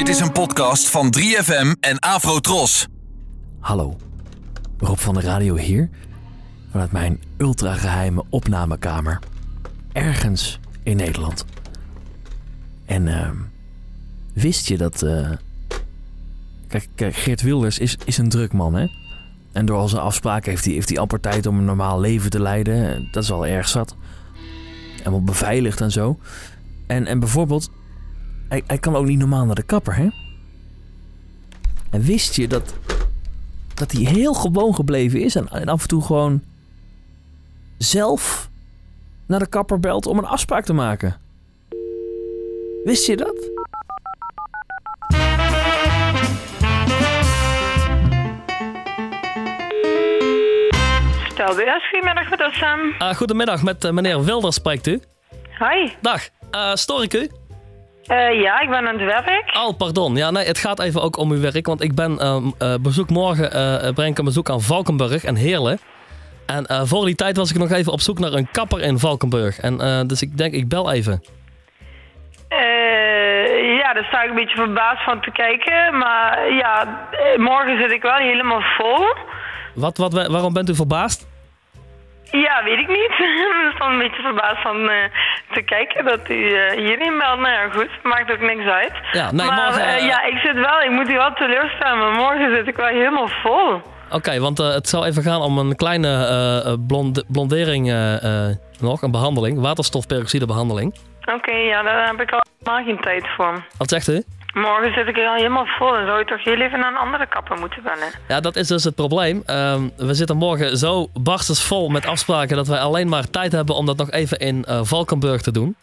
Dit is een podcast van 3FM en Afrotros. Hallo, Rob van de Radio hier. Vanuit mijn ultrageheime opnamekamer. Ergens in Nederland. En ehm, wist je dat... eh, Kijk, Geert Wilders is, is een druk man, hè? En door al zijn afspraken heeft hij, heeft hij amper tijd om een normaal leven te leiden. Dat is al erg zat. En wel beveiligd en zo. En, en bijvoorbeeld, hij, hij kan ook niet normaal naar de kapper, hè? En wist je dat, dat hij heel gewoon gebleven is en, en af en toe gewoon zelf naar de kapper belt om een afspraak te maken? Wist je dat? Stel de goedemiddag met Sam. Ah, goedemiddag, met eh, meneer Wilders spreekt u. Hi. Dag, eh stoor ik u? Eh, ja, ik ben aan het werk. Oh, pardon. Ja, nee, het gaat even ook om uw werk, want ik ben ehm, eh, bezoek morgen, eh, breng ik een bezoek aan Valkenburg en Heerlen. En voor die tijd was ik nog even op zoek naar een kapper in Valkenburg. En dus ik denk, ik bel even. Ja, daar sta ik een beetje verbaasd van te kijken. Maar ja, morgen zit ik wel helemaal vol. Wat, wat, waarom bent u verbaasd? Ja, weet ik niet. Ik sta een beetje verbaasd van te kijken dat u eh, hierin belt. Nou ja, goed, maakt ook niks uit. Ja, nee, maar morgen, eh, eh, ja, ik zit wel, ik moet u wel teleurstellen, maar morgen zit ik wel helemaal vol. Oké, want het zou even gaan om een kleine blond blondering nog, een behandeling. Waterstofperoxidebehandeling. Oké, ja, daar heb ik al helemaal geen tijd voor. Wat zegt u? Morgen zit ik er al helemaal vol en zou je toch heel even naar een andere kapper moeten bellen. Ja, dat is dus het probleem. Ehm, we zitten morgen zo barstensvol met afspraken dat wij alleen maar tijd hebben om dat nog even in eh, Valkenburg te doen.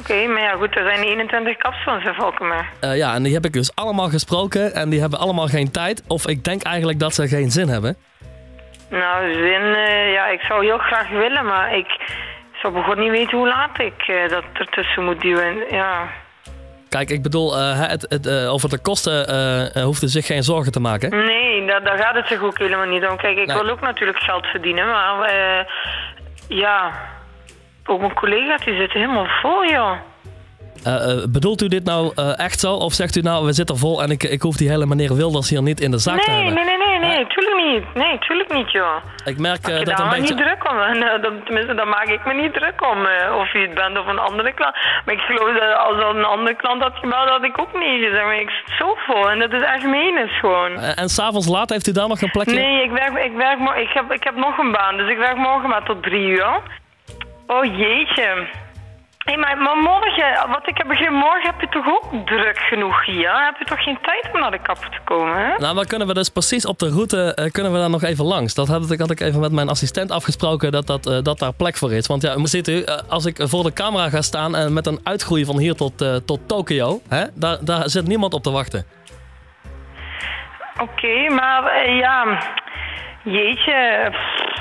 Oké, maar ja goed, er zijn 21 kapsalons in Valkenburg. Eh, ja, en die heb ik dus allemaal gesproken en die hebben allemaal geen tijd. Of ik denk eigenlijk dat ze geen zin hebben. Nou, zin, eh, ja, ik zou heel graag willen, maar ik zou begon niet weten hoe laat ik dat ertussen moet duwen. Ja. Kijk, ik bedoel, eh, het, het, eh, over de kosten eh, hoeft u zich geen zorgen te maken. Nee, daar, daar gaat het zich ook helemaal niet om. Kijk, ik Nee. wil ook natuurlijk geld verdienen, maar eh, ja, ook mijn collega's die zitten helemaal vol, joh. Eh, eh, bedoelt u dit nou eh, echt zo? Of zegt u nou, we zitten vol en ik, ik hoef die hele meneer Wilders hier niet in de zaak te hebben? nee, nee, nee, nee, tuurlijk niet. Nee, tuurlijk niet, joh. Ik merk Ik dat daar een beetje... niet druk om. En, eh, dat- tenminste, daar maak ik me niet druk om. of je het bent of een andere klant. Maar ik geloof dat als dat een andere klant had gebeld, had ik ook niet gezegd. Maar ik zit zo vol. En dat is echt menens gewoon. En s'avonds laat heeft u daar nog een plekje? Nee, ik, werk, ik, werk, ik, heb, ik heb nog een baan. Dus ik werk morgen maar tot drie uur. Oh jeetje. Hé, maar, maar morgen, wat ik heb begrepen, morgen heb je toch ook druk genoeg hier? Heb je toch geen tijd om naar de kapper te komen, hè? Nou, dan kunnen we dus precies op de route eh, kunnen we daar nog even langs. Dat had ik, had ik even met mijn assistent afgesproken dat, dat, eh, dat daar plek voor is. Want ja, ziet u, eh, als ik voor de camera ga staan en met een uitgroei van hier tot, tot Tokio, hè, daar, daar zit niemand op te wachten. Oké, maar ja, jeetje. pff.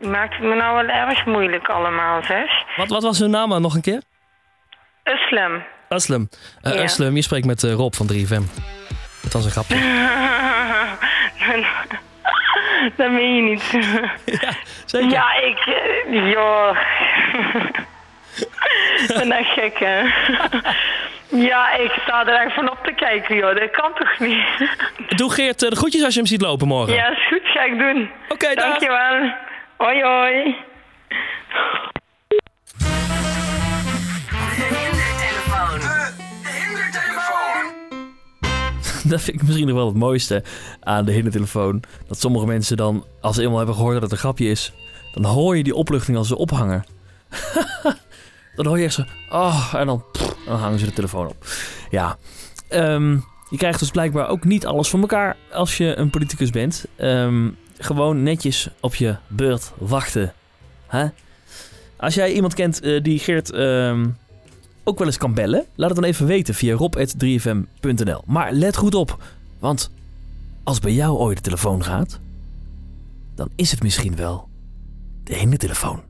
Maakt het me nou wel erg moeilijk allemaal, zeg. Wat, wat was uw naam eh, nog een keer? Uslem. Uslem. Ja. Uslem, je spreekt met eh, Rob van 3FM. Dat was een grapje. dat meen je niet. ja, zeker. Ja, ik... eh, Joh. Ik ben echt gek, hè. Ja, ik sta er echt van op te kijken, joh. Dat kan toch niet? Doe Geert de groetjes als je hem ziet lopen morgen. Ja, is goed, ga ik doen. Oké, dag. Dankjewel. Hoi, hoi. Dat vind ik misschien nog wel het mooiste aan de hindertelefoon. Dat sommige mensen dan, als ze eenmaal hebben gehoord dat het een grapje is, dan hoor je die opluchting als ze ophangen. dan hoor je echt zo, oh, en dan, hangen ze de telefoon op. Ja, ehm, je krijgt dus blijkbaar ook niet alles voor elkaar als je een politicus bent. Ehm, gewoon netjes op je beurt wachten. Hè? Als jij iemand kent eh, die Geert ehm, ook wel eens kan bellen, laat het dan even weten via rob.3fm.nl. Maar let goed op, want als bij jou ooit de telefoon gaat, dan is het misschien wel de ene telefoon.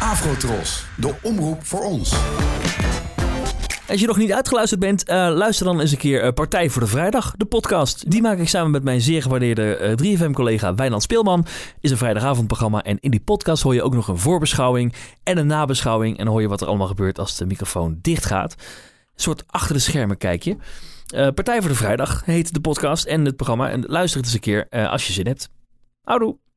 Afrotros, de omroep voor ons. Als je nog niet uitgeluisterd bent, eh, luister dan eens een keer eh, Partij voor de Vrijdag, de podcast. Die maak ik samen met mijn zeer gewaardeerde eh, 3FM-collega Wijnand Speelman. Is een vrijdagavondprogramma en in die podcast hoor je ook nog een voorbeschouwing en een nabeschouwing. En dan hoor je wat er allemaal gebeurt als de microfoon dicht gaat. soort achter de schermen kijkje. Eh, Partij voor de Vrijdag heet de podcast en het programma. En luister het eens een keer eh, als je zin hebt. Houdoe!